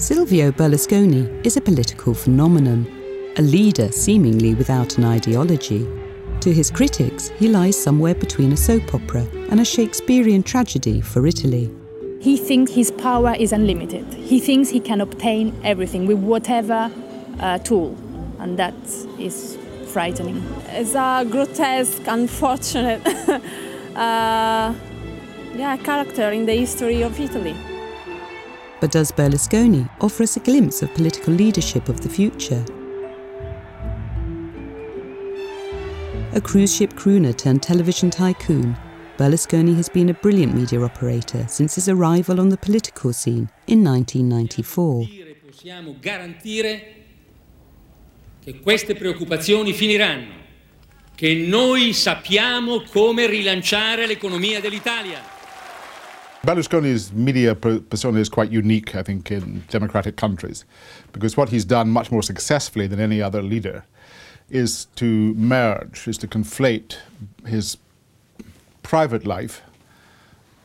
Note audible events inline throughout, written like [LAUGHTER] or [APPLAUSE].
Silvio Berlusconi is a political phenomenon, a leader seemingly without an ideology. To his critics, he lies somewhere between a soap opera and a Shakespearean tragedy for Italy. He thinks his power is unlimited. He thinks he can obtain everything with whatever uh, tool, and that is frightening. It's a grotesque, unfortunate [LAUGHS] uh, yeah, character in the history of Italy. But does Berlusconi offer us a glimpse of political leadership of the future? A cruise ship crooner turned television tycoon, Berlusconi has been a brilliant media operator since his arrival on the political scene in 1994. Possiamo garantire che queste preoccupazioni finiranno, che noi sappiamo come rilanciare l'economia dell'Italia. Berlusconi's media persona is quite unique, I think, in democratic countries, because what he's done much more successfully than any other leader is to merge, is to conflate his private life,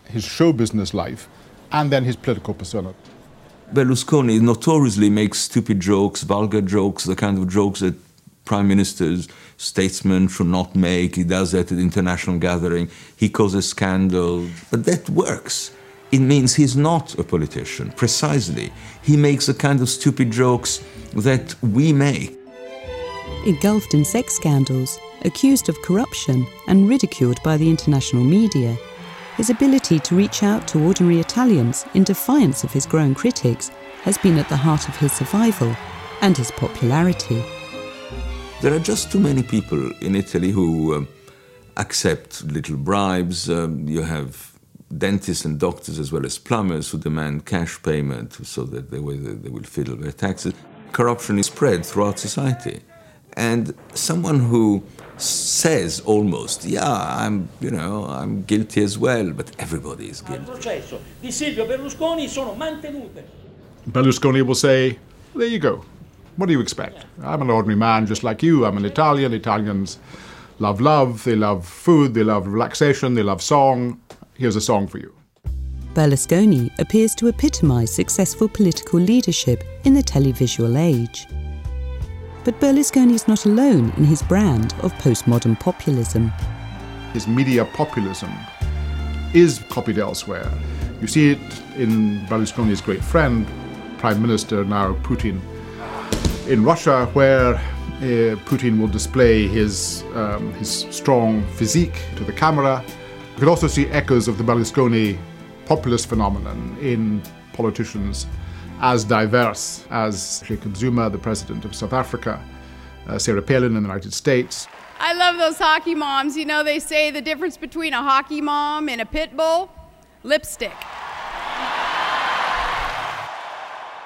his show business life, and then his political persona. Berlusconi notoriously makes stupid jokes, vulgar jokes, the kind of jokes that prime ministers, statesmen should not make. He does that at international gathering. He causes scandal. But that works. It means he's not a politician, precisely. He makes the kind of stupid jokes that we make engulfed in sex scandals, accused of corruption, and ridiculed by the international media, his ability to reach out to ordinary Italians in defiance of his growing critics has been at the heart of his survival and his popularity. There are just too many people in Italy who um, accept little bribes. Um, you have dentists and doctors as well as plumbers who demand cash payment so that they will, they will fiddle their taxes. Corruption is spread throughout society and someone who says almost, yeah, I'm, you know, I'm guilty as well, but everybody is guilty. processo di Silvio Berlusconi sono mantenute. Berlusconi will say, there you go. What do you expect? I'm an ordinary man just like you. I'm an Italian. Italians love love, they love food, they love relaxation, they love song. Here's a song for you. Berlusconi appears to epitomise successful political leadership in the televisual age. But Berlusconi is not alone in his brand of postmodern populism. His media populism is copied elsewhere. You see it in Berlusconi's great friend, Prime Minister now Putin, in Russia, where uh, Putin will display his, um, his strong physique to the camera. You could also see echoes of the Berlusconi populist phenomenon in politicians as diverse as Jacob Zuma, the president of South Africa, uh, Sarah Palin in the United States. I love those hockey moms. You know, they say the difference between a hockey mom and a pit bull lipstick.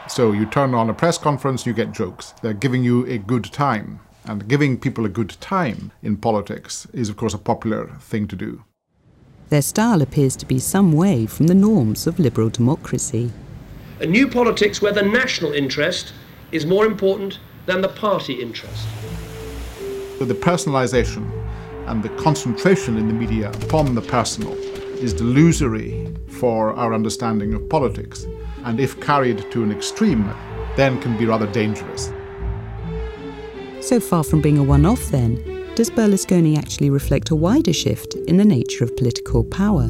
So you turn on a press conference, you get jokes. They're giving you a good time. And giving people a good time in politics is, of course, a popular thing to do. Their style appears to be some way from the norms of liberal democracy a new politics where the national interest is more important than the party interest. The personalisation and the concentration in the media upon the personal is delusory for our understanding of politics, and if carried to an extreme, then can be rather dangerous. So far from being a one off, then, does Berlusconi actually reflect a wider shift in the nature of political power?